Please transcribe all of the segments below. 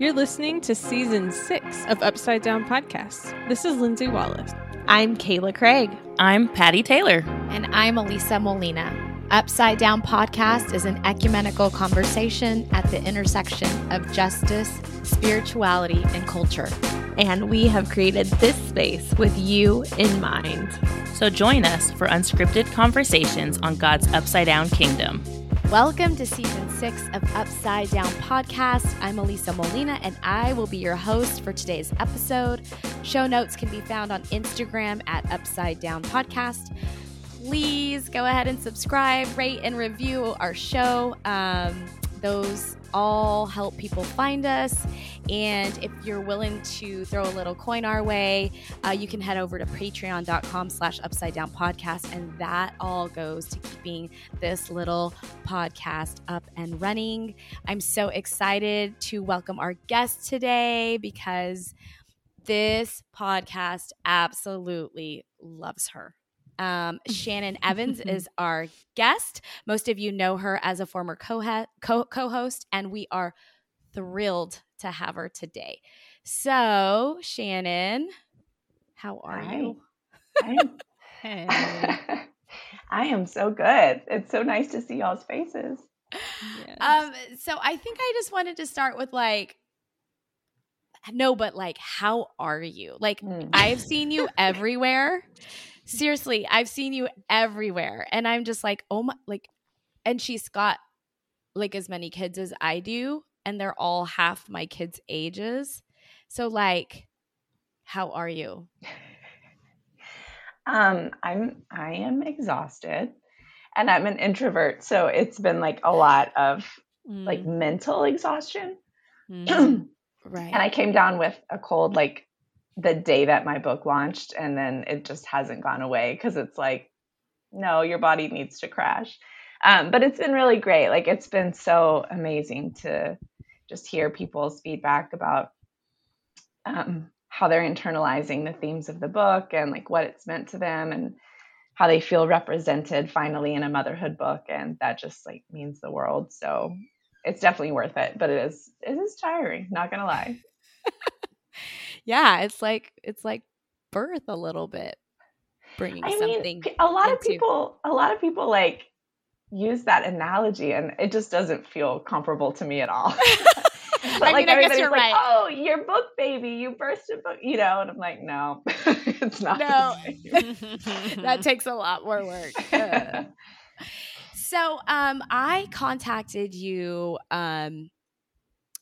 You're listening to season six of Upside Down Podcasts. This is Lindsay Wallace. I'm Kayla Craig. I'm Patty Taylor. And I'm Elisa Molina. Upside Down Podcast is an ecumenical conversation at the intersection of justice, spirituality, and culture. And we have created this space with you in mind. So join us for unscripted conversations on God's upside down kingdom. Welcome to season six of Upside Down Podcast. I'm Elisa Molina, and I will be your host for today's episode. Show notes can be found on Instagram at Upside Down Podcast. Please go ahead and subscribe, rate, and review our show. Um, those all help people find us. And if you're willing to throw a little coin our way, uh, you can head over to patreon.com slash upside down podcast. And that all goes to keeping this little podcast up and running. I'm so excited to welcome our guest today because this podcast absolutely loves her. Um, Shannon Evans is our guest. Most of you know her as a former co host, and we are thrilled to have her today. So, Shannon, how are Hi. you? hey. I am so good. It's so nice to see y'all's faces. Yes. Um, so I think I just wanted to start with like, no, but like, how are you? Like, mm. I've seen you everywhere seriously, I've seen you everywhere. And I'm just like, oh my, like, and she's got like as many kids as I do, and they're all half my kids' ages. So, like, how are you? Um, I'm I am exhausted and I'm an introvert, so it's been like a lot of mm. like mental exhaustion. Mm. right. And I came down with a cold like the day that my book launched and then it just hasn't gone away because it's like no your body needs to crash. Um, but it's been really great. Like it's been so amazing to just hear people's feedback about um, how they're internalizing the themes of the book and like what it's meant to them and how they feel represented finally in a motherhood book and that just like means the world. So it's definitely worth it but it is it is tiring not gonna lie yeah, it's like it's like birth a little bit, bringing I something. Mean, a lot into... of people, a lot of people like use that analogy, and it just doesn't feel comparable to me at all. I like mean, everybody's like, right. "Oh, your book, baby, you burst a book," you know, and I'm like, "No, it's not." No, that takes a lot more work. Uh. so, um, I contacted you um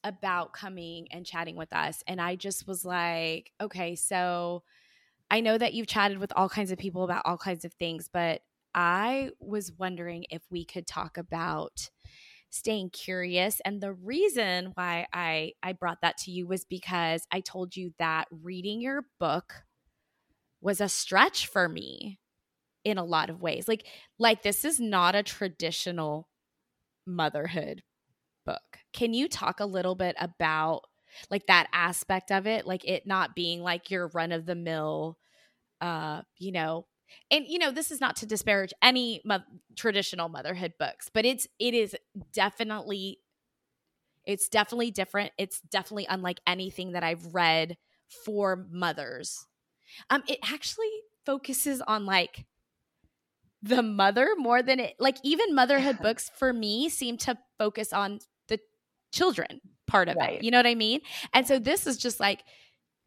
about coming and chatting with us. And I just was like, okay, so I know that you've chatted with all kinds of people about all kinds of things, but I was wondering if we could talk about staying curious and the reason why I I brought that to you was because I told you that reading your book was a stretch for me in a lot of ways. Like like this is not a traditional motherhood. Can you talk a little bit about like that aspect of it, like it not being like your run of the mill, uh, you know, and you know this is not to disparage any mo- traditional motherhood books, but it's it is definitely it's definitely different. It's definitely unlike anything that I've read for mothers. Um, it actually focuses on like the mother more than it like even motherhood books for me seem to focus on children part of right. it. You know what I mean? And so this is just like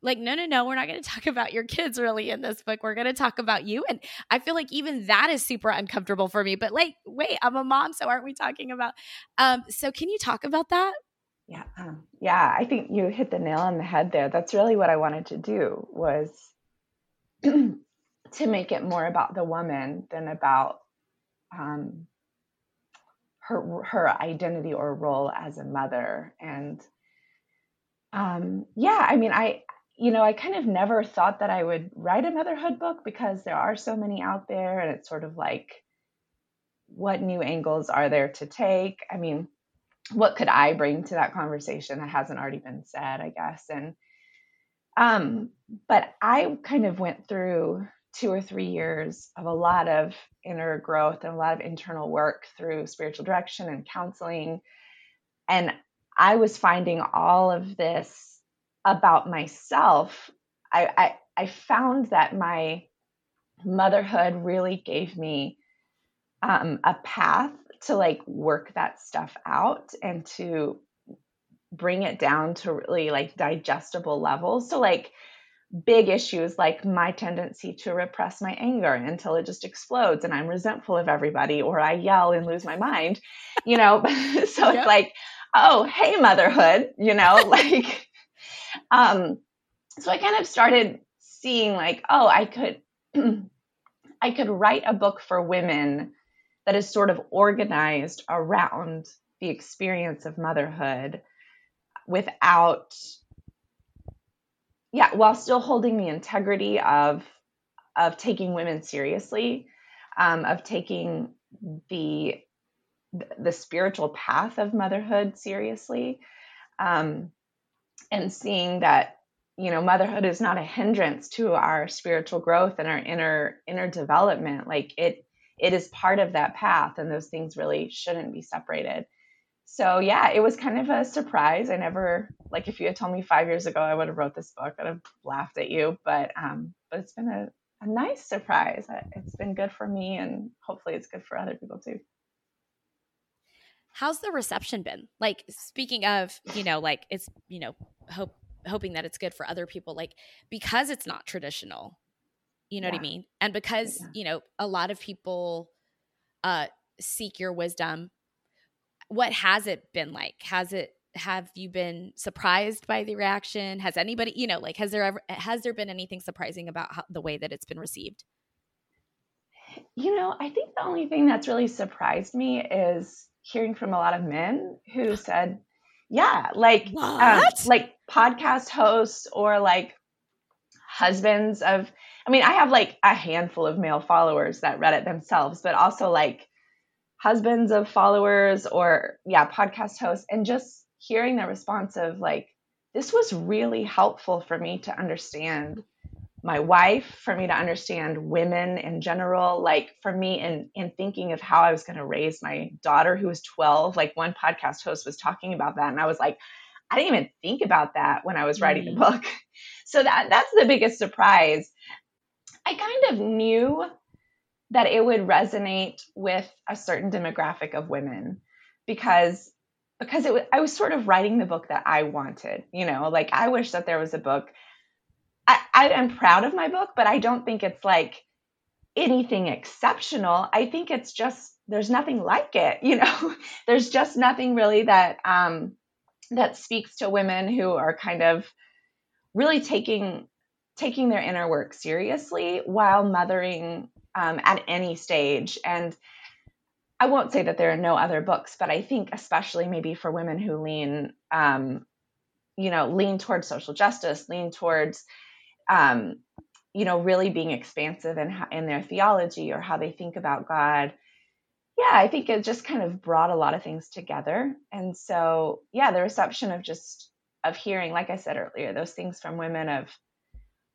like no no no we're not going to talk about your kids really in this book we're going to talk about you and i feel like even that is super uncomfortable for me but like wait i'm a mom so aren't we talking about um so can you talk about that yeah um, yeah i think you hit the nail on the head there that's really what i wanted to do was to make it more about the woman than about um her her identity or role as a mother. And um yeah i mean i you know i kind of never thought that i would write a motherhood book because there are so many out there and it's sort of like what new angles are there to take? I mean what could i bring to that conversation that hasn't already been said i guess? And um but i kind of went through two or three years of a lot of inner growth and a lot of internal work through spiritual direction and counseling. And I was finding all of this about myself, I, I, I found that my motherhood really gave me um, a path to like work that stuff out and to bring it down to really like digestible levels. So like big issues like my tendency to repress my anger until it just explodes and I'm resentful of everybody or I yell and lose my mind, you know. so yep. it's like, oh, hey motherhood, you know, like um so I kind of started seeing like, oh, I could I could write a book for women that is sort of organized around the experience of motherhood without yeah while still holding the integrity of of taking women seriously um, of taking the the spiritual path of motherhood seriously um, and seeing that you know motherhood is not a hindrance to our spiritual growth and our inner inner development. Like it it is part of that path and those things really shouldn't be separated so yeah it was kind of a surprise. I never like if you had told me five years ago i would have wrote this book i'd have laughed at you but um but it's been a, a nice surprise. It's been good for me and hopefully it's good for other people too. How's the reception been? Like speaking of you know like it's you know hope hoping that it's good for other people like because it's not traditional you know yeah. what i mean? And because yeah. you know a lot of people uh seek your wisdom what has it been like? Has it have you been surprised by the reaction? Has anybody you know like has there ever has there been anything surprising about how, the way that it's been received? You know i think the only thing that's really surprised me is hearing from a lot of men who said yeah like um, like podcast hosts or like husbands of i mean i have like a handful of male followers that read it themselves but also like husbands of followers or yeah podcast hosts and just hearing the response of like this was really helpful for me to understand my wife for me to understand women in general like for me in in thinking of how i was going to raise my daughter who was 12 like one podcast host was talking about that and i was like i didn't even think about that when i was writing mm-hmm. the book. So that that's the biggest surprise. I kind of knew that it would resonate with a certain demographic of women because because it was, I was sort of writing the book that I wanted, you know, like I wish that there was a book. I, I am proud of my book, but I don't think it's like anything exceptional. I think it's just there's nothing like it, you know. there's just nothing really that um that speaks to women who are kind of really taking taking their inner work seriously while mothering um, at any stage. And I won't say that there are no other books, but I think especially maybe for women who lean, um, you know, lean towards social justice, lean towards, um, you know, really being expansive in in their theology or how they think about God. Yeah, I think it just kind of brought a lot of things together. And so, yeah, the reception of just of hearing, like I said earlier, those things from women of,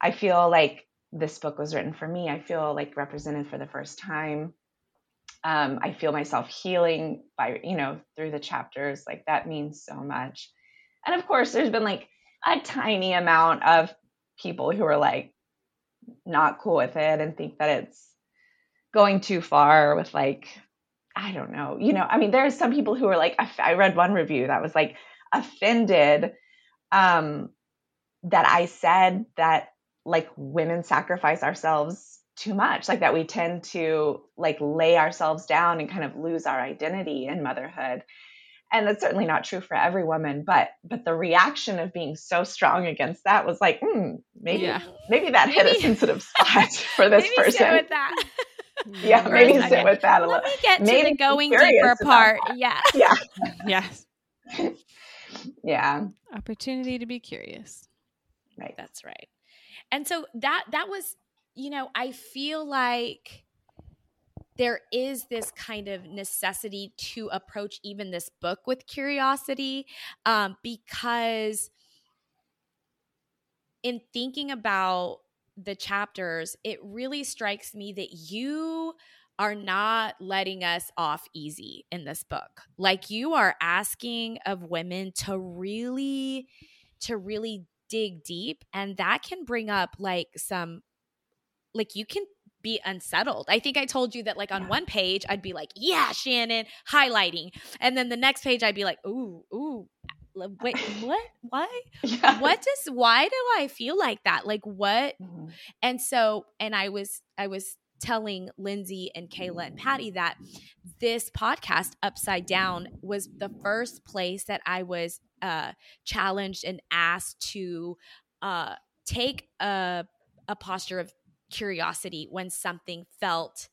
I feel like this book was written for me. I feel like represented for the first time. Um, I feel myself healing by, you know, through the chapters. Like that means so much. And of course, there's been like a tiny amount of people who are like not cool with it and think that it's going too far with like, I don't know, you know, I mean, there are some people who are like, I read one review that was like offended um, that I said that like women sacrifice ourselves too much like that we tend to like lay ourselves down and kind of lose our identity in motherhood. And that's certainly not true for every woman but but the reaction of being so strong against that was like mm, maybe yeah. maybe that maybe, hit a sensitive spot for this person sit with that. Yeah maybe sit with that a little let me get maybe to the going deeper part. yeah. Yeah. Yes. Yeah. Opportunity to be curious. Right. That's right and so that that was, you know, I feel like there is this kind of necessity to approach even this book with curiosity um, because in thinking about the chapters, it really strikes me that you are not letting us off easy in this book. Like you are asking of women to really to really dig deep and that can bring up like some like you can be unsettled. I think I told you that like on yeah. one page I'd be like, "Yeah, Shannon, highlighting." And then the next page I'd be like, "Ooh, ooh, wait, what? Why? Yeah. What does why do I feel like that? Like what?" Mm-hmm. And so and I was I was telling Lindsay and Kayla and Patty that this podcast, Upside Down, was the first place that I was uh, challenged and asked to uh, take a, a posture of curiosity when something felt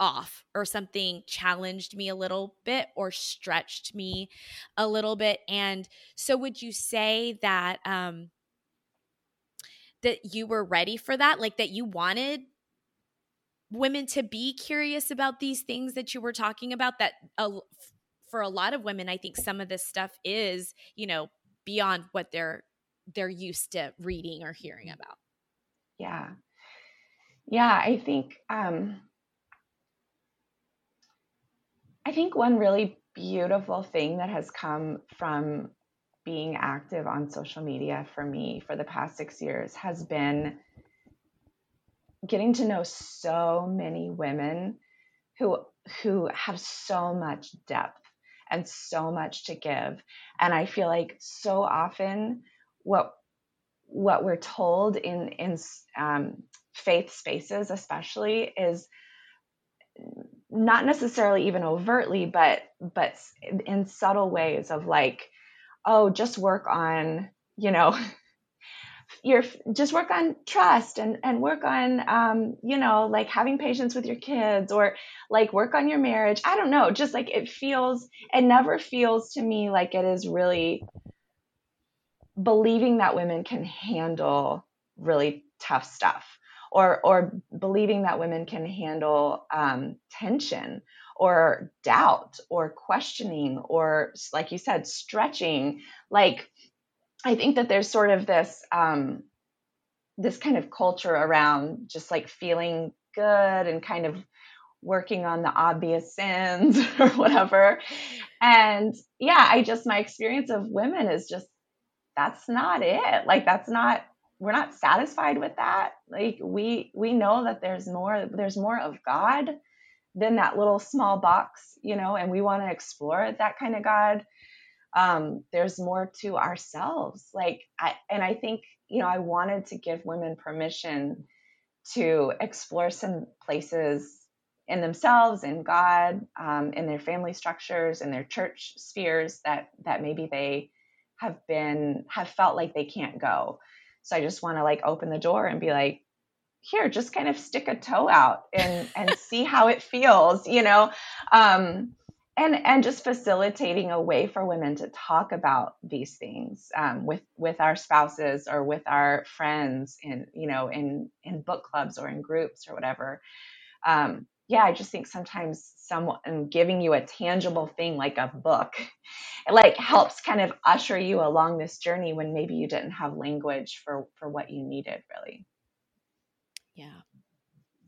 off or something challenged me a little bit or stretched me a little bit. And so would you say that um that you were ready for that? Like that you wanted women to be curious about these things that you were talking about that uh, for a lot of women i think some of this stuff is you know beyond what they're they're used to reading or hearing about. Yeah. Yeah i think um i think one really beautiful thing that has come from being active on social media for me for the past six years has been getting to know so many women who who have so much depth and so much to give. And i feel like so often what what we're told in in um, faith spaces especially is not necessarily even overtly but but in subtle ways of like oh just work on you know you're just work on trust and and work on um you know like having patience with your kids or like work on your marriage. I don't know. Just like it feels it never feels to me like it is really believing that women can handle really tough stuff or or believing that women can handle um, tension or doubt or questioning or like you said stretching. Like I think that there's sort of this um, this kind of culture around just like feeling good and kind of working on the obvious sins or whatever. And yeah, I just my experience of women is just that's not it. Like that's not we're not satisfied with that. Like we we know that there's more there's more of God than that little small box, you know, and we want to explore that kind of God um, there's more to ourselves. Like, I, and I think, you know, I wanted to give women permission to explore some places in themselves, in God, um, in their family structures, in their church spheres that that maybe they have been have felt like they can't go. So I just want to like open the door and be like, here, just kind of stick a toe out and and see how it feels, you know. Um, and and just facilitating a way for women to talk about these things um, with with our spouses or with our friends in you know in in book clubs or in groups or whatever. Um, yeah i just think sometimes someone giving you a tangible thing like a book like helps kind of usher you along this journey when maybe you didn't have language for for what you needed really. Yeah.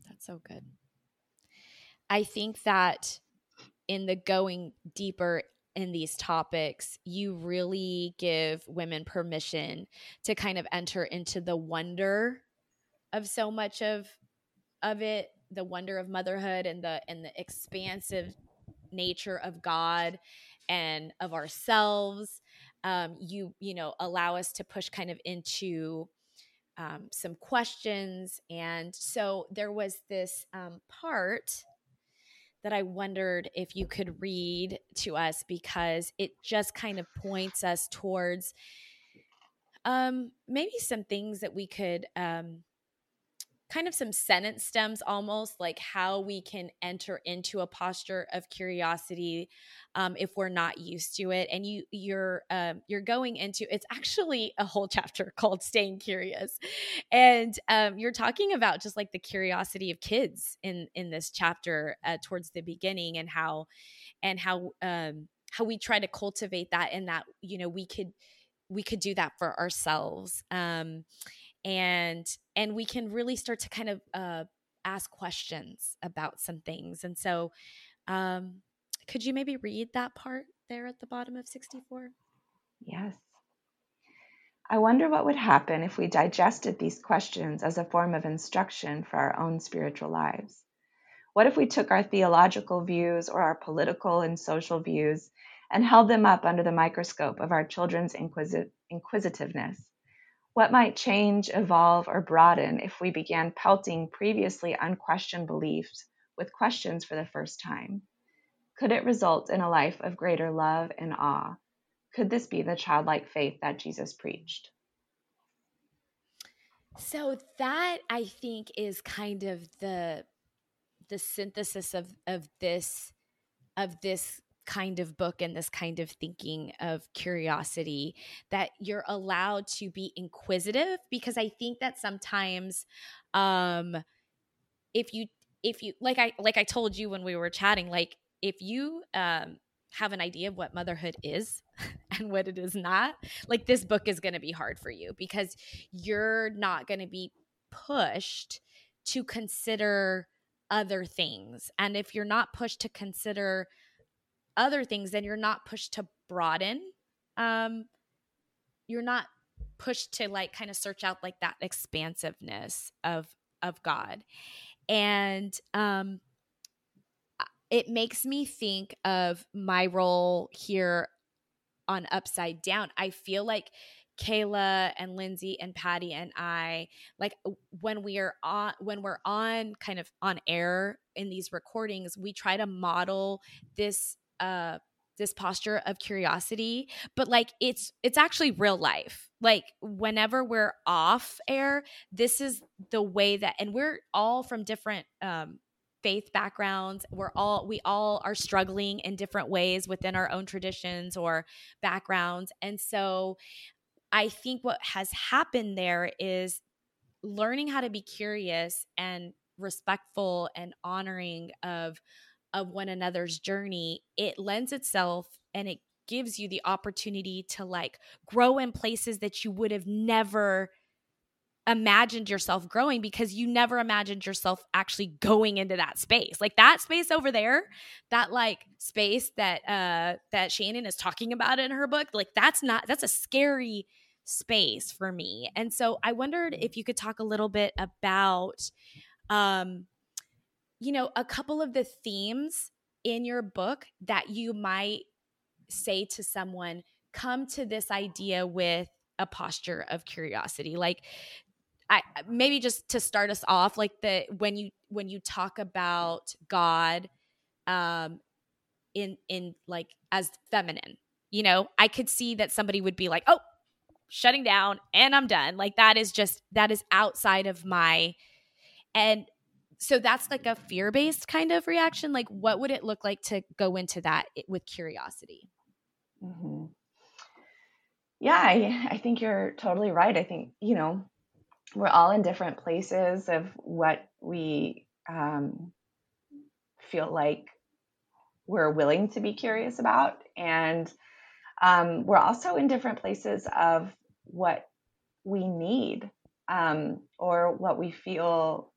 That's so good. I think that in the going deeper in these topics, you really give women permission to kind of enter into the wonder of so much of of it, the wonder of motherhood and the and the expansive nature of God and of ourselves. Um, you you know allow us to push kind of into um, some questions, and so there was this um, part that I wondered if you could read to us because it just kind of points us towards um, maybe some things that we could um, kind of some sentence stems almost like how we can enter into a posture of curiosity um, if we're not used to it and you you're um, you're going into it's actually a whole chapter called staying curious and um, you're talking about just like the curiosity of kids in in this chapter uh, towards the beginning and how and how um how we try to cultivate that and that you know we could we could do that for ourselves um and and we can really start to kind of uh, ask questions about some things. And so, um, could you maybe read that part there at the bottom of 64? Yes. I wonder what would happen if we digested these questions as a form of instruction for our own spiritual lives. What if we took our theological views or our political and social views and held them up under the microscope of our children's inquisit- inquisitiveness? What might change, evolve, or broaden if we began pelting previously unquestioned beliefs with questions for the first time? Could it result in a life of greater love and awe? Could this be the childlike faith that Jesus preached? So that I think is kind of the the synthesis of of this of this kind of book and this kind of thinking of curiosity that you're allowed to be inquisitive because i think that sometimes um if you if you like i like i told you when we were chatting like if you um have an idea of what motherhood is and what it is not like this book is going to be hard for you because you're not going to be pushed to consider other things. And if you're not pushed to consider other things, then you're not pushed to broaden. Um, you're not pushed to like kind of search out like that expansiveness of of God. And um it makes me think of my role here on Upside Down. I feel like Kayla and Lindsay and Patty and I, like when we are on when we're on kind of on air in these recordings, we try to model this uh this posture of curiosity, but like it's it's actually real life. Like whenever we're off air, this is the way that and we're all from different um faith backgrounds we're all we all are struggling in different ways within our own traditions or backgrounds and so I think what has happened there is learning how to be curious and respectful and honoring of of one another's journey it lends itself and it gives you the opportunity to like grow in places that you would have never imagined yourself growing because you never imagined yourself actually going into that space like that space over there that like space that uh that shannon is talking about in her book like that's not that's a scary space for me. And so I wondered if you could talk a little bit about um you know, a couple of the themes in your book that you might say to someone come to this idea with a posture of curiosity. Like I maybe just to start us off like the when you when you talk about God um in in like as feminine you know i could see that somebody would be like oh shutting down and I'm done. Like that is just that is outside of my and so that's like a fear-based kind of reaction. Like what would it look like to go into that with curiosity? Mm-hmm. Yeah, I, I think you're totally right. I think, you know, we're all in different places of what we um, feel like we're willing to be curious about. And um, we're also in different places of what we need um, or what we feel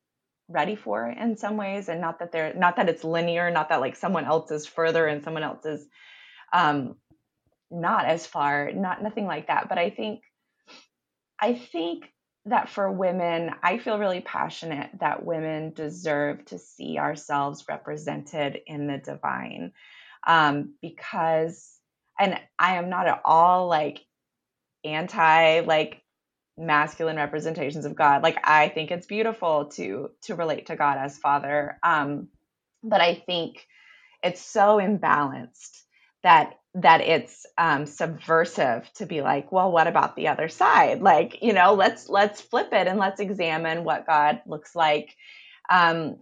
ready for in some ways and not that they're not that it's linear not that like someone else is further and someone else is um not as far not nothing like that. But i think i think that for women i feel really passionate that women deserve to see ourselves represented in the divine um because and i am not at all like anti like masculine representations of God. Like I think it's beautiful to to relate to God as father. Um but I think it's so imbalanced that that it's um, subversive to be like, well, what about the other side? Like, you know, let's let's flip it and let's examine what God looks like um,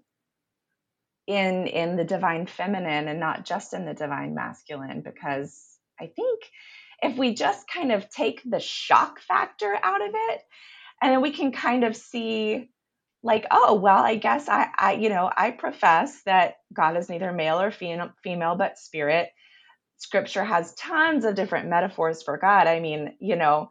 in in the divine feminine and not just in the divine masculine. Because I think if we just kind of take the shock factor out of it and then we can kind of see like oh well i guess i i you know i profess that god is neither male or female but spirit scripture has tons of different metaphors for god i mean you know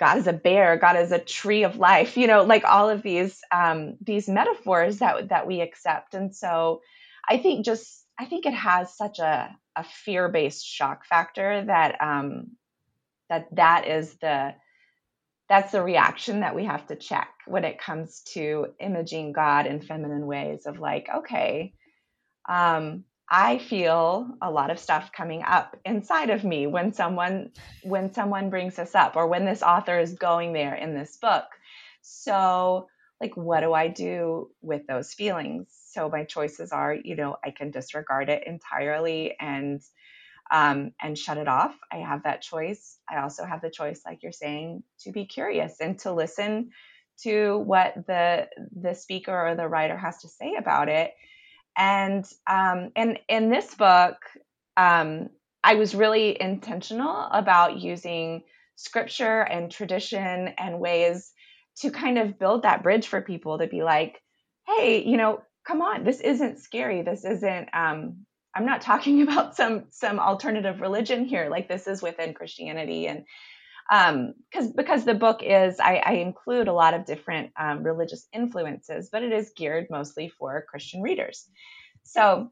God is a bear, God is a tree of life, you know, like all of these um, these metaphors that that we accept. And so I think just I think it has such a, a fear-based shock factor that um, that that is the that's the reaction that we have to check when it comes to imaging God in feminine ways of like, okay, um, I feel a lot of stuff coming up inside of me when someone when someone brings this up or when this author is going there in this book. So, like what do I do with those feelings? So my choices are, you know, I can disregard it entirely and um, and shut it off. I have that choice. I also have the choice, like you're saying, to be curious and to listen to what the the speaker or the writer has to say about it and um, and in this book, um, I was really intentional about using scripture and tradition and ways to kind of build that bridge for people to be like, hey, you know, come on, this isn't scary. This isn't. Um, I'm not talking about some some alternative religion here. Like this is within Christianity, and because um, because the book is I, I, include a lot of different um, religious influences, but it is geared mostly for Christian readers. So,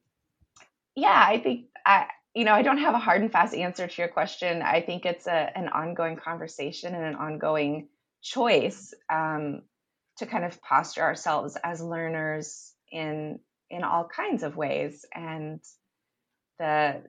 yeah, I think I you know I don't have a hard and fast answer to your question. I think it's a, an ongoing conversation and an ongoing choice um, to kind of posture ourselves as learners in in all kinds of ways and the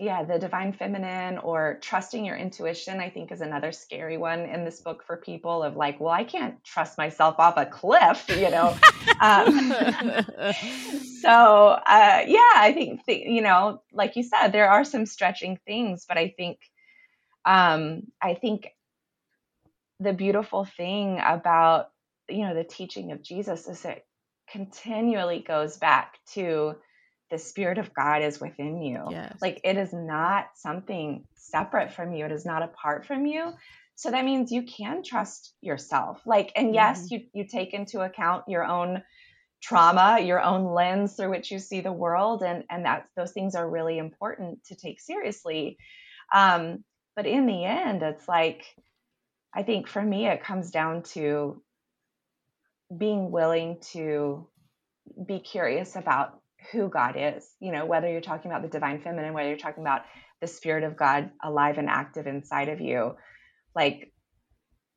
yeah, the divine feminine or trusting your intuition, I think is another scary one in this book for people of like, well, I can't trust myself off a cliff, you know? um, so, uh, yeah, I think, th- you know, like you said, there are some stretching things, but I think, um, I think the beautiful thing about, you know, the teaching of Jesus is it continually goes back to the spirit of God is within you. Yes. Like it is not something separate from you. It is not apart from you. So that means you can trust yourself. Like, and yes, mm-hmm. you you take into account your own trauma, your own lens through which you see the world, and and that those things are really important to take seriously. Um, but in the end, it's like I think for me, it comes down to being willing to be curious about who God is. You know, whether you're talking about the divine feminine, whether you're talking about the spirit of God alive and active inside of you, like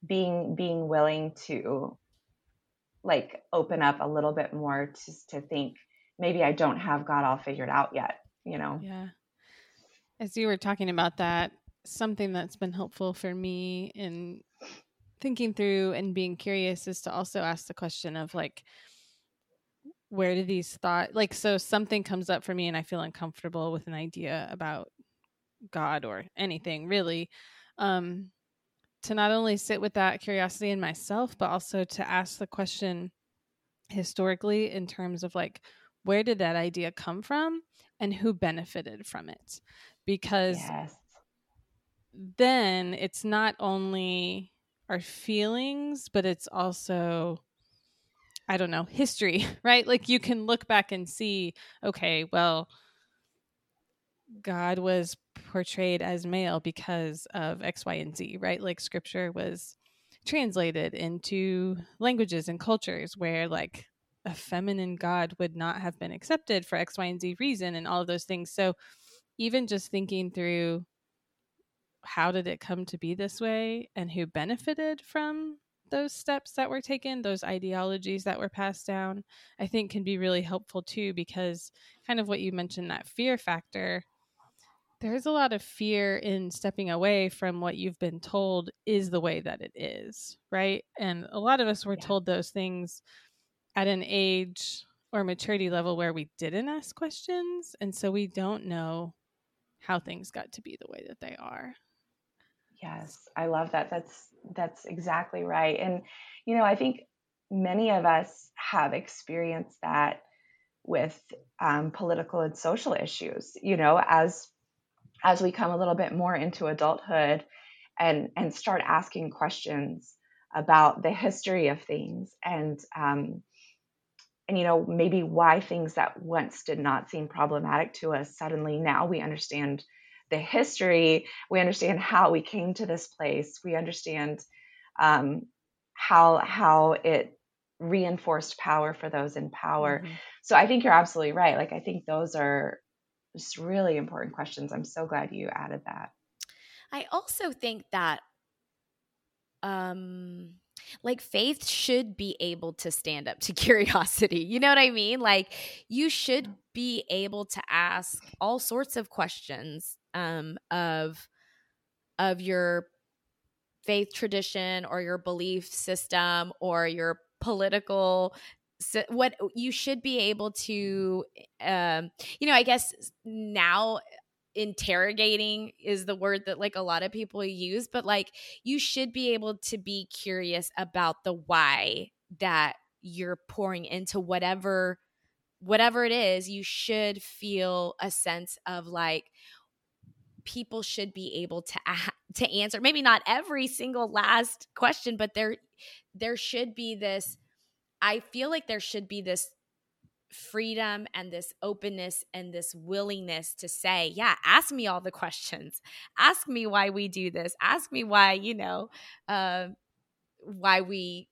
being being willing to like open up a little bit more to to think maybe I don't have God all figured out yet, you know. Yeah. As you were talking about that, something that's been helpful for me in thinking through and being curious is to also ask the question of like where do these thoughts like so something comes up for me and i feel uncomfortable with an idea about god or anything really um to not only sit with that curiosity in myself but also to ask the question historically in terms of like where did that idea come from and who benefited from it because yes. then it's not only our feelings but it's also I don't know, history, right? Like you can look back and see, okay, well, God was portrayed as male because of X, Y, and Z, right? Like scripture was translated into languages and cultures where like a feminine God would not have been accepted for X, Y, and Z reason and all of those things. So even just thinking through how did it come to be this way and who benefited from those steps that were taken, those ideologies that were passed down, I think can be really helpful too, because kind of what you mentioned, that fear factor, there's a lot of fear in stepping away from what you've been told is the way that it is, right? And a lot of us were yeah. told those things at an age or maturity level where we didn't ask questions. And so we don't know how things got to be the way that they are. Yes, I love that. That's that's exactly right. And you know, I think many of us have experienced that with um, political and social issues. You know, as as we come a little bit more into adulthood and and start asking questions about the history of things and um, and you know maybe why things that once did not seem problematic to us suddenly now we understand the history we understand how we came to this place we understand um, how how it reinforced power for those in power. Mm-hmm. So I think you're absolutely right. Like I think those are just really important questions. I'm so glad you added that. I also think that um like faith should be able to stand up to curiosity. You know what I mean? Like you should be able to ask all sorts of questions um of of your faith tradition or your belief system or your political what you should be able to um you know i guess now interrogating is the word that like a lot of people use but like you should be able to be curious about the why that you're pouring into whatever whatever it is you should feel a sense of like people should be able to to answer maybe not every single last question but there there should be this i feel like there should be this freedom and this openness and this willingness to say yeah ask me all the questions ask me why we do this ask me why you know uh, why we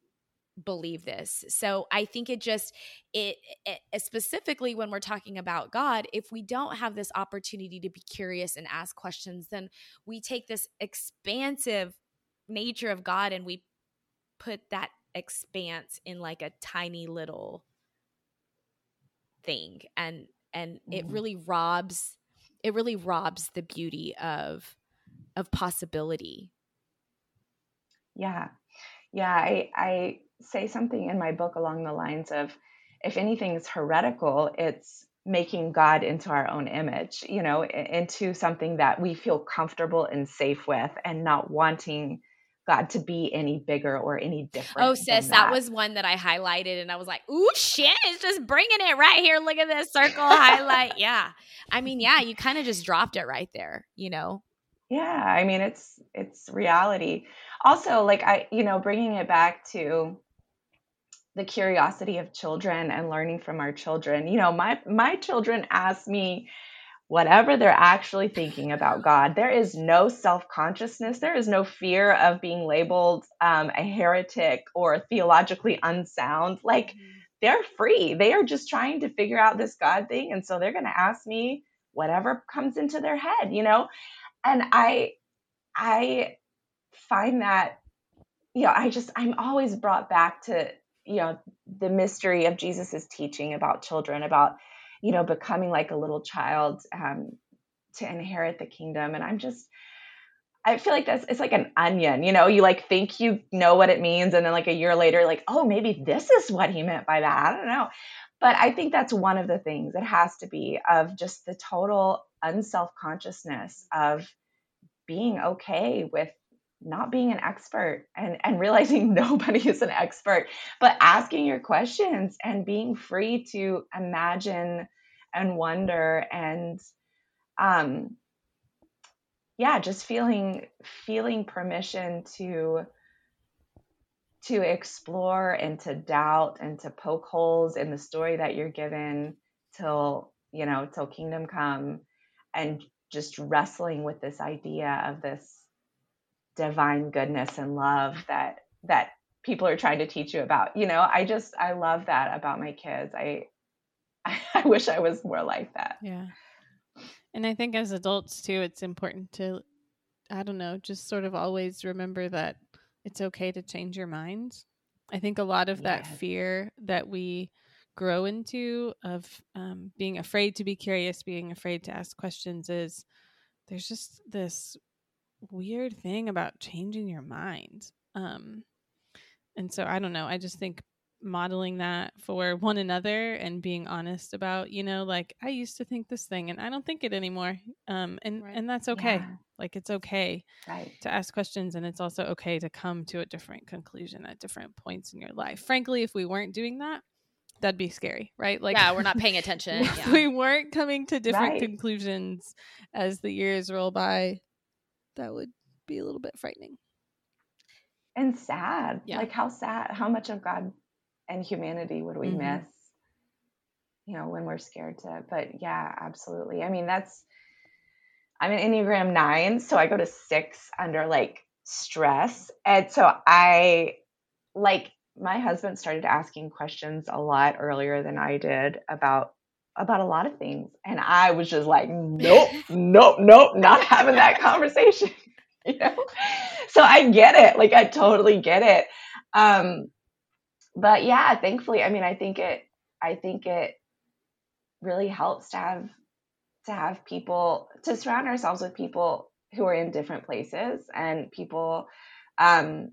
believe this. So I think it just it, it, specifically when we're talking about God, if we don't have this opportunity to be curious and ask questions, then we take this expansive nature of God and we put that expanse in like a tiny little thing and and mm-hmm. it really robs it really robs the beauty of of possibility. Yeah. Yeah, I I say something in my book along the lines of if anything is heretical, it's making God into our own image, you know, into something that we feel comfortable and safe with and not wanting God to be any bigger or any different. Oh, sis, that. that. was one that I highlighted and I was like, ooh, shit, it's just bringing it right here. Look at this circle highlight. Yeah. I mean, yeah, you kind of just dropped it right there, you know? Yeah. I mean, it's, it's reality. Also, like, I, you know, bringing it back to the curiosity of children and learning from our children. You know, my my children ask me whatever they're actually thinking about God. There is no self consciousness. There is no fear of being labeled um, a heretic or theologically unsound. Like mm-hmm. they're free. They are just trying to figure out this God thing, and so they're going to ask me whatever comes into their head. You know, and I I find that you know I just I'm always brought back to you know the mystery of jesus's teaching about children about you know becoming like a little child um, to inherit the kingdom. And i'm just i feel like that's it's like an onion you know you like think you know what it means and then like a year later like oh maybe this is what he meant by that. I don't know. But i think that's one of the things it has to be of just the total unself consciousness of being okay with not being an expert and, and realizing nobody is an expert, but asking your questions and being free to imagine and wonder and um yeah, just feeling feeling permission to to explore and to doubt and to poke holes in the story that you're given till you know till kingdom come and just wrestling with this idea of this divine goodness and love that that people are trying to teach you about. You know i just i love that about my kids. I i wish i was more like that. Yeah. And i think as adults too it's important to i don't know just sort of always remember that it's okay to change your mind. I think a lot of that fear that we grow into of um, being afraid to be curious being afraid to ask questions is there's just this weird thing about changing your mind. Um, and so I don't know. I just think modeling that for one another and being honest about, you know, like I used to think this thing and I don't think it anymore. Um, and right. and that's okay. Yeah. Like it's okay right. to ask questions and it's also okay to come to a different conclusion at different points in your life. Frankly, if we weren't doing that, that'd be scary, right? Like Yeah, we're not paying attention. yeah. we weren't coming to different right. conclusions as the years roll by, that would be a little bit frightening and sad. Yeah. Like how sad, how much of God and humanity would we mm-hmm. miss? You know, when we're scared to. But yeah, absolutely. I mean, that's I'm an Enneagram nine, so I go to six under like stress. And so I like my husband started asking questions a lot earlier than I did about about a lot of things and I was just like nope, nope, nope, not having that conversation. you know? So I get it. Like I totally get it. Um but yeah, thankfully, I mean, I think it I think it really helps to have to have people to surround ourselves with people who are in different places and people um,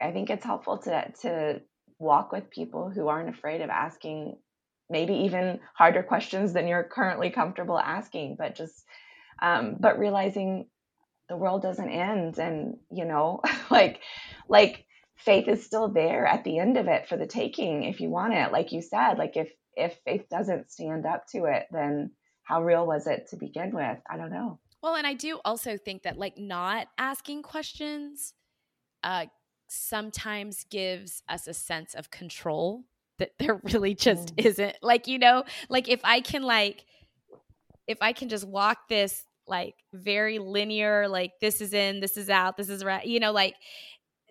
i think it's helpful to to walk with people who aren't afraid of asking maybe even harder questions than you're currently comfortable asking but just um, but realizing the world doesn't end and you know like like faith is still there at the end of it for the taking if you want it. Like you said like if if faith doesn't stand up to it then how real was it to begin with? I don't know. Well, and I do also think that like not asking questions uh sometimes gives us a sense of control that there really just mm. isn't. Like, you know, like if I can like if I can just walk this like very linear, like this is in, this is out, this is right, you know, like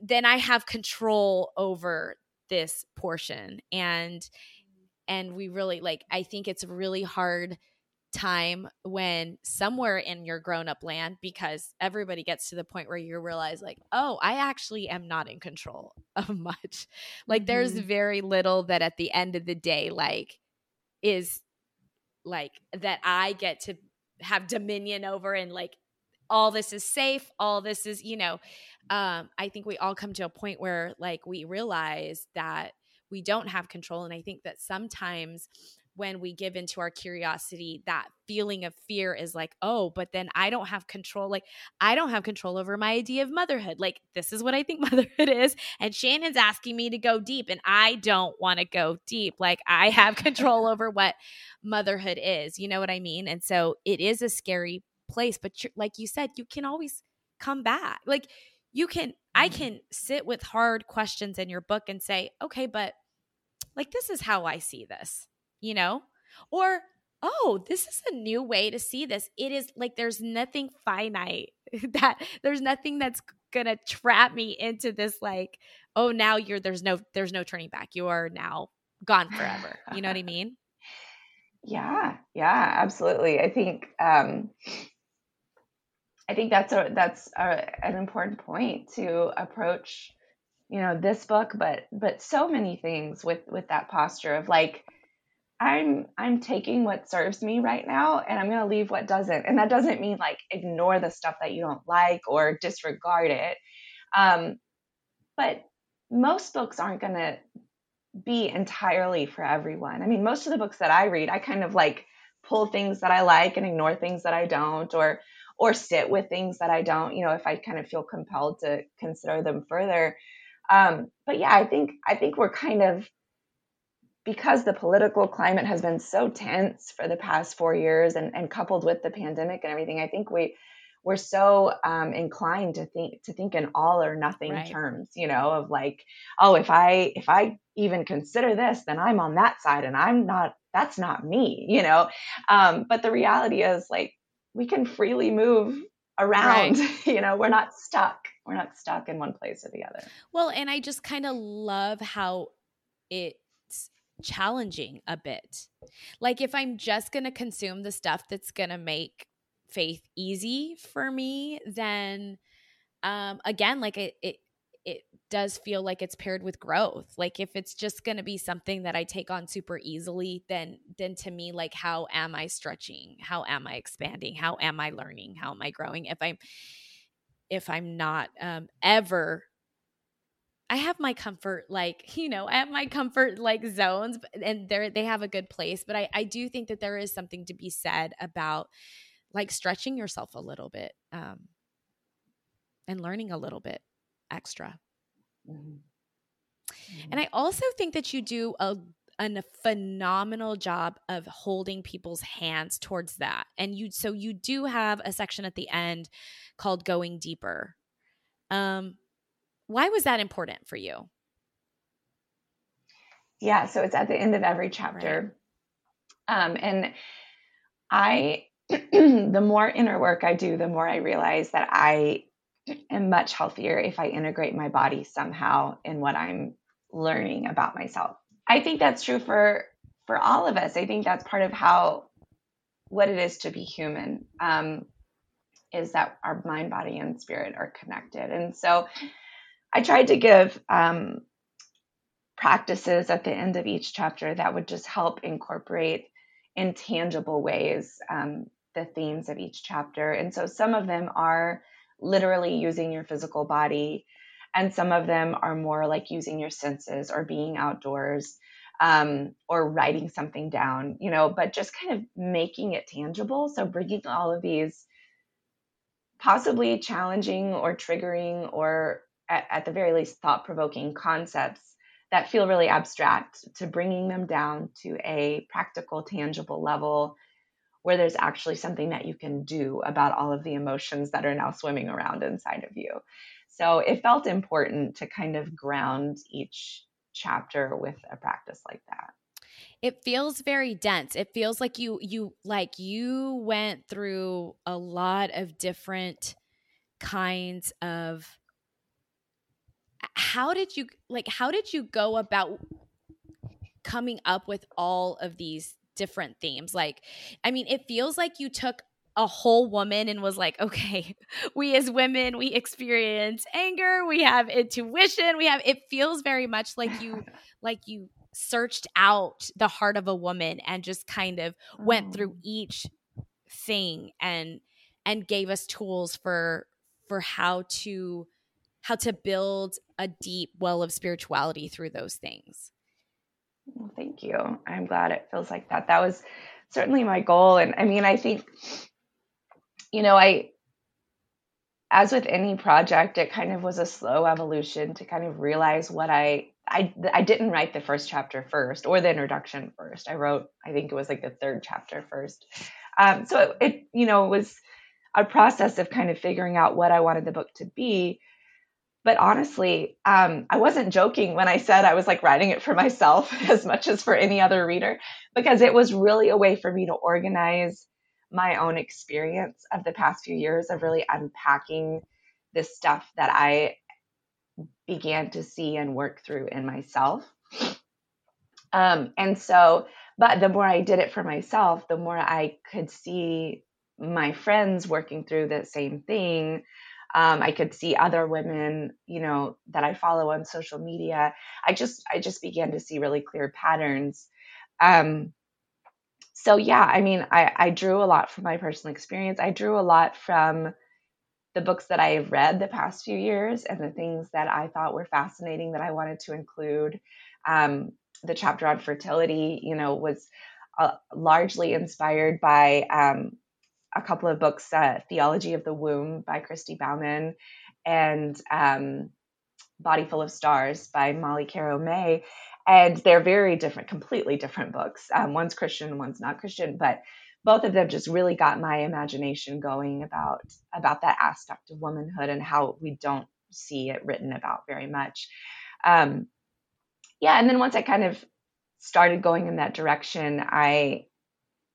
then I have control over this portion. And and we really like I think it's really hard time when somewhere in your grown up land because everybody gets to the point where you realize like oh i actually am not in control of much like mm-hmm. there's very little that at the end of the day like is like that i get to have dominion over and like all this is safe all this is you know um i think we all come to a point where like we realize that we don't have control and i think that sometimes when we give into our curiosity that feeling of fear is like oh but then i don't have control like i don't have control over my idea of motherhood like this is what i think motherhood is and shannon's asking me to go deep and i don't want to go deep like i have control over what motherhood is you know what i mean and so it is a scary place but like you said you can always come back like you can i mm-hmm. can sit with hard questions in your book and say okay but like this is how i see this you know? Or, oh, this is a new way to see this. It is like there's nothing finite that there's nothing that's gonna trap me into this like, oh, now you're there's no there's no turning back. You are now gone forever. You know what I mean? Yeah, yeah, absolutely. I think um I think that's a that's a, an important point to approach you know this book but but so many things with with that posture of like I'm I'm taking what serves me right now and I'm going to leave what doesn't. And that doesn't mean like ignore the stuff that you don't like or disregard it. Um, but most books aren't going to be entirely for everyone. I mean, most of the books that I read, I kind of like pull things that I like and ignore things that I don't or or sit with things that I don't, you know, if I kind of feel compelled to consider them further. Um, but yeah, I think I think we're kind of because the political climate has been so tense for the past four years and, and coupled with the pandemic and everything, I think we we're so um, inclined to think to think in all or nothing right. terms, you know, of like, oh, if I if I even consider this, then I'm on that side, and I'm not. That's not me, you know. Um, but the reality is, like, we can freely move around. Right. you know, we're not stuck. We're not stuck in one place or the other. Well, and I just kind of love how it challenging a bit. Like if I'm just going to consume the stuff that's going to make faith easy for me, then um again like it it it does feel like it's paired with growth. Like if it's just going to be something that I take on super easily, then then to me like how am I stretching? How am I expanding? How am I learning? How am I growing? If I'm if I'm not um ever I have my comfort, like, you know, I have my comfort like zones and they're, they have a good place. But I, I do think that there is something to be said about like stretching yourself a little bit um, and learning a little bit extra. Mm-hmm. And I also think that you do a, a phenomenal job of holding people's hands towards that. And you, so you do have a section at the end called Going Deeper. Um, why was that important for you? Yeah, so it's at the end of every chapter. Right. Um, and I, the more inner work I do, the more I realize that I am much healthier if I integrate my body somehow in what I'm learning about myself. I think that's true for for all of us. I think that's part of how what it is to be human um, is that our mind, body, and spirit are connected. And so, I tried to give um, practices at the end of each chapter that would just help incorporate in tangible ways um, the themes of each chapter. And so, some of them are literally using your physical body, and some of them are more like using your senses or being outdoors um, or writing something down, you know, but just kind of making it tangible. So bringing all of these possibly challenging or triggering or at, at the very least thought provoking concepts that feel really abstract to bringing them down to a practical, tangible level where there's actually something that you can do about all of the emotions that are now swimming around inside of you. So it felt important to kind of ground each chapter with a practice like that it feels very dense it feels like you you like you went through a lot of different kinds of how did you like how did you go about coming up with all of these different themes like i mean it feels like you took a whole woman and was like, okay, we as women, we experience anger, we have intuition, we have it feels very much like you like you searched out the heart of a woman and just kind of went through oh. each thing and and gave us tools for for how to how to build a deep well of spirituality through those things. Well, thank you. I'm glad it feels like that. That was certainly my goal and I mean, I think you know, I, as with any project, it kind of was a slow evolution to kind of realize what I, I, I didn't write the first chapter first or the introduction first. I wrote, I think it was like the third chapter first. Um, so it, it, you know, was a process of kind of figuring out what I wanted the book to be. But honestly, um, I wasn't joking when I said I was like writing it for myself as much as for any other reader, because it was really a way for me to organize my own experience of the past few years of really unpacking the stuff that I began to see and work through in myself. Um, and so, but the more I did it for myself, the more I could see my friends working through the same thing. Um, I could see other women, you know, that I follow on social media. I just, I just began to see really clear patterns. Um, so yeah, I mean, I, I drew a lot from my personal experience. I drew a lot from the books that I have read the past few years and the things that I thought were fascinating that I wanted to include. Um, the chapter on fertility, you know, was uh, largely inspired by um, a couple of books, uh, Theology of the Womb by Christy Bauman and um, Body Full of Stars by Molly Caro May and they're very different, completely different books. Um, one's Christian, one's not Christian, but both of them just really got my imagination going about about that aspect of womanhood and how we don't see it written about very much. Um, yeah, and then once I kind of started going in that direction, I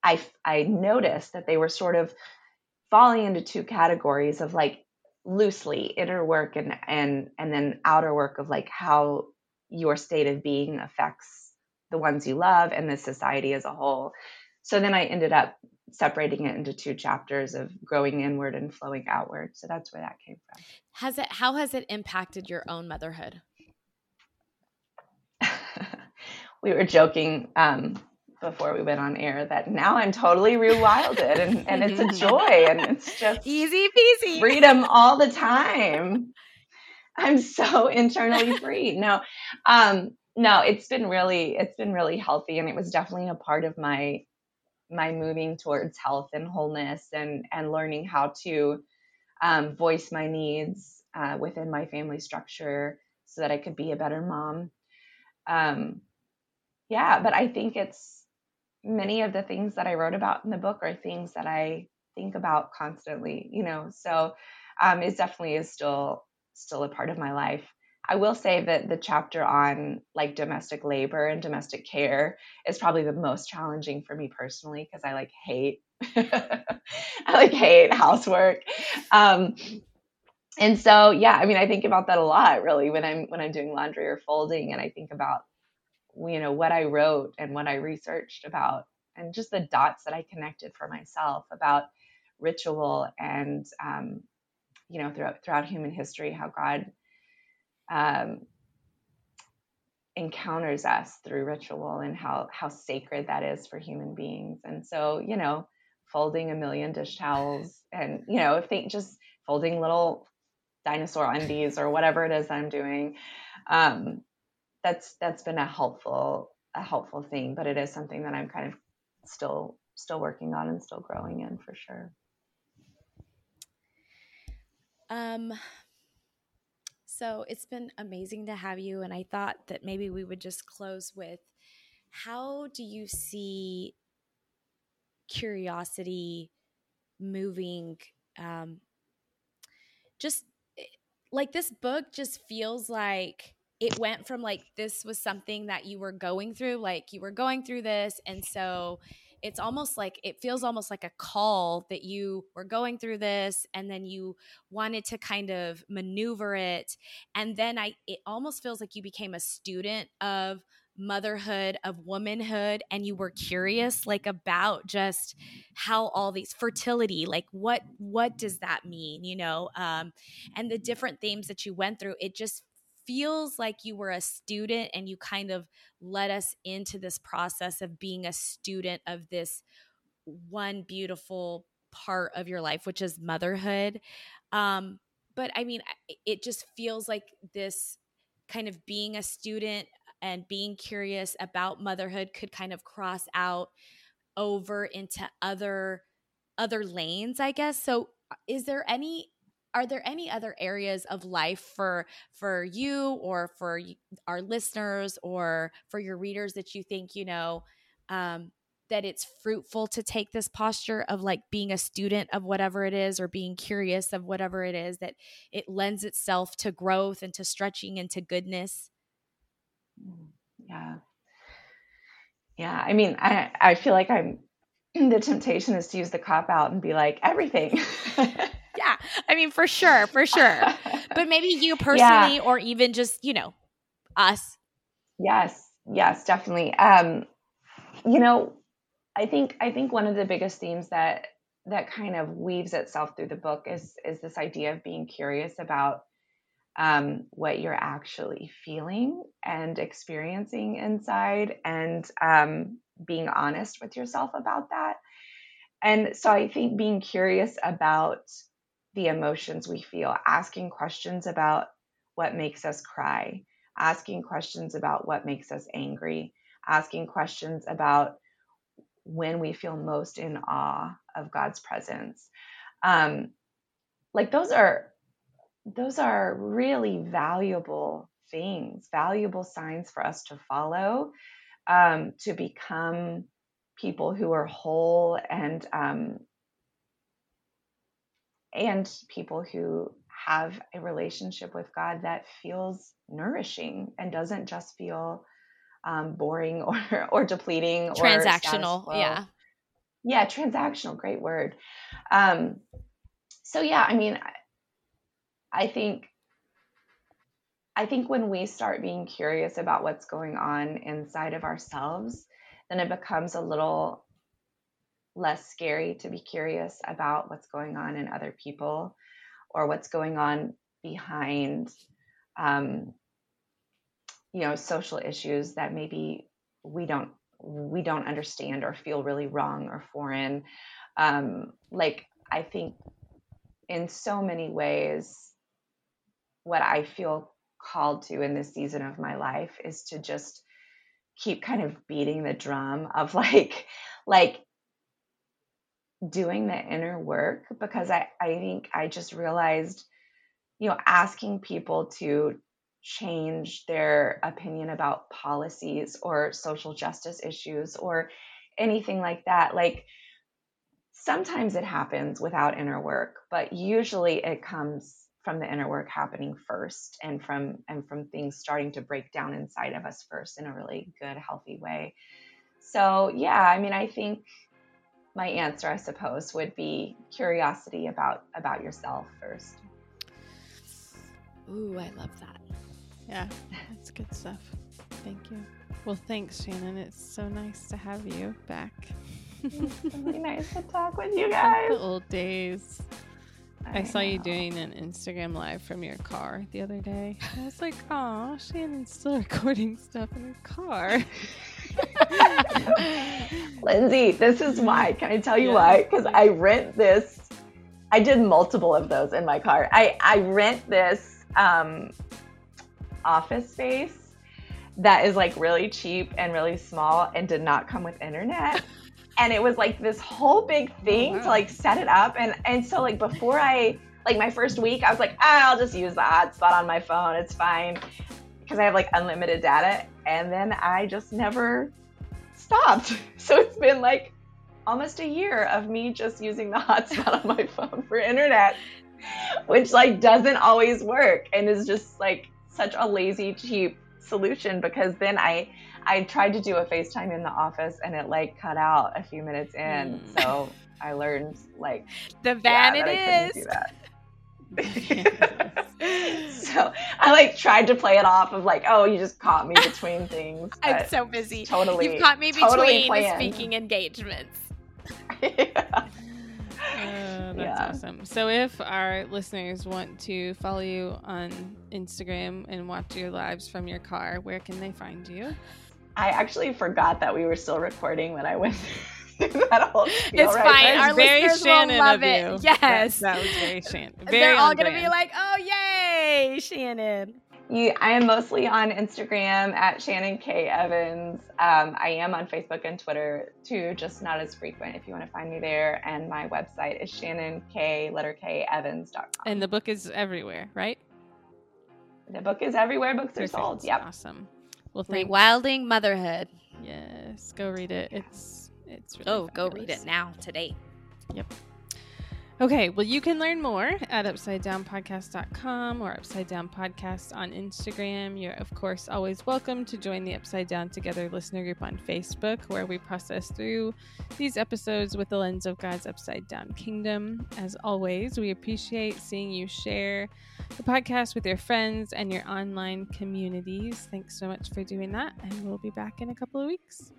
I I noticed that they were sort of falling into two categories of like loosely inner work and and and then outer work of like how your state of being affects the ones you love and the society as a whole. So then I ended up separating it into two chapters of growing inward and flowing outward. So that's where that came from. Has it how has it impacted your own motherhood? we were joking um, before we went on air that now I'm totally rewilded and, and it's a joy and it's just easy peasy freedom all the time. I'm so internally free. No, um, no, it's been really, it's been really healthy, and it was definitely a part of my my moving towards health and wholeness, and and learning how to um, voice my needs uh, within my family structure, so that I could be a better mom. Um, yeah, but I think it's many of the things that I wrote about in the book are things that I think about constantly. You know, so um, it definitely is still still a part of my life. I will say that the chapter on like domestic labor and domestic care is probably the most challenging for me personally because I like hate I like hate housework. Um, and so yeah i mean i think about that a lot really when i'm when i'm doing laundry or folding and i think about you know what i wrote and what i researched about and just the dots that i connected for myself about ritual and um, you know throughout throughout human history how god um, encounters us through ritual and how how sacred that is for human beings and so you know folding a million dish towels and you know they just folding little dinosaur undies or whatever it is I'm doing. Um, that's that's been a helpful a helpful thing, but it is something that I'm kind of still still working on and still growing in for sure. Um so it's been amazing to have you and I thought that maybe we would just close with how do you see curiosity moving um, just like this book just feels like it went from like this was something that you were going through like you were going through this and so it's almost like it feels almost like a call that you were going through this and then you wanted to kind of maneuver it and then i it almost feels like you became a student of motherhood of womanhood and you were curious like about just how all these fertility like what what does that mean you know um and the different themes that you went through it just feels like you were a student and you kind of led us into this process of being a student of this one beautiful part of your life which is motherhood. Um but i mean it just feels like this kind of being a student and being curious about motherhood could kind of cross out over into other other lanes i guess. So uh, is there any are there any other areas of life for for you or for our listeners or for your readers that you think you know um, that it's fruitful to take this posture of like being a student of whatever it is or being curious of whatever it is that it lends itself to growth and to stretching and to goodness yeah. Yeah. I mean, I, I feel like I'm, the temptation is to use the cop out and be like, everything. yeah. I mean, for sure, for sure. But maybe you personally, yeah. or even just, you know, us. Yes. Yes, definitely. Um, you know, I think, I think one of the biggest themes that, that kind of weaves itself through the book is, is this idea of being curious about um, what you're actually feeling and experiencing inside and um, being honest with yourself about that. And so I think being curious about the emotions we feel, asking questions about what makes us cry, asking questions about what makes us angry, asking questions about when we feel most in awe of God's presence. Um, like those are those are really valuable things, valuable signs for us to follow um, to become people who are whole and um, and people who have a relationship with God that feels nourishing and doesn't just feel um, boring or or depleting transactional. Or yeah, yeah, transactional. Great word. Um, so yeah, I mean, I think I think when we start being curious about what's going on inside of ourselves, then it becomes a little less scary to be curious about what's going on in other people or what's going on behind um, you know social issues that maybe we don't we don't understand or feel really wrong or foreign. Um, like i think in so many ways what I feel called to in this season of my life is to just keep kind of beating the drum of like like doing the inner work because I, I think I just realized, you know, asking people to change their opinion about policies or social justice issues or anything like that. Like sometimes it happens without inner work, but usually it comes from the inner work happening first and from and from things starting to break down inside of us first in a really good healthy way so yeah i mean i think my answer i suppose would be curiosity about about yourself first Ooh, I love that. Yeah, that's good stuff. Thank you. Well, thanks, Shannon. It's so nice to have you back. it's really nice to talk with you guys. the old days. I, I saw you doing an Instagram live from your car the other day. I was like, "Oh, Shannon's still recording stuff in her car." Lindsay, this is why. Can I tell you yeah. why? Because I rent this. I did multiple of those in my car. I I rent this um, office space that is like really cheap and really small and did not come with internet. and it was like this whole big oh, thing oh, wow. to like set it up and and so like before I like my first week I was like ah, I'll just use the hotspot on my phone it's fine because I have like unlimited data and then I just never stopped so it's been like almost a year of me just using the hotspot on my phone for internet which like doesn't always work and is just like such a lazy cheap solution because then I I tried to do a FaceTime in the office and it like cut out a few minutes in. Mm. So I learned like the van yeah, it is. so I like tried to play it off of like, oh, you just caught me between things. I'm so busy. Totally. You've caught me between totally speaking engagements. yeah. Uh, that's yeah. awesome. So, if our listeners want to follow you on Instagram and watch your lives from your car, where can they find you? I actually forgot that we were still recording when I went through that whole spiel, It's right? fine. Our very listeners Shannon will love it. Yes. That, that, was very Shannon. Very They're all going to be like, oh, yay, Shannon. Yeah, I am mostly on Instagram at Shannon K. Evans. Um, I am on Facebook and Twitter too, just not as frequent if you want to find me there. And my website is Shannon K, letter K, Evans.com. And the book is everywhere, right? The book is everywhere books Perfect. are sold. Yep. Awesome. Well, Rewilding Motherhood. Yes, go read it. It's it's really oh, fabulous. go read it now today. Yep. Okay, well, you can learn more at upsidedownpodcast.com or Upside Down Podcast on Instagram. You're, of course, always welcome to join the Upside Down Together listener group on Facebook, where we process through these episodes with the lens of God's Upside Down Kingdom. As always, we appreciate seeing you share the podcast with your friends and your online communities. Thanks so much for doing that, and we'll be back in a couple of weeks.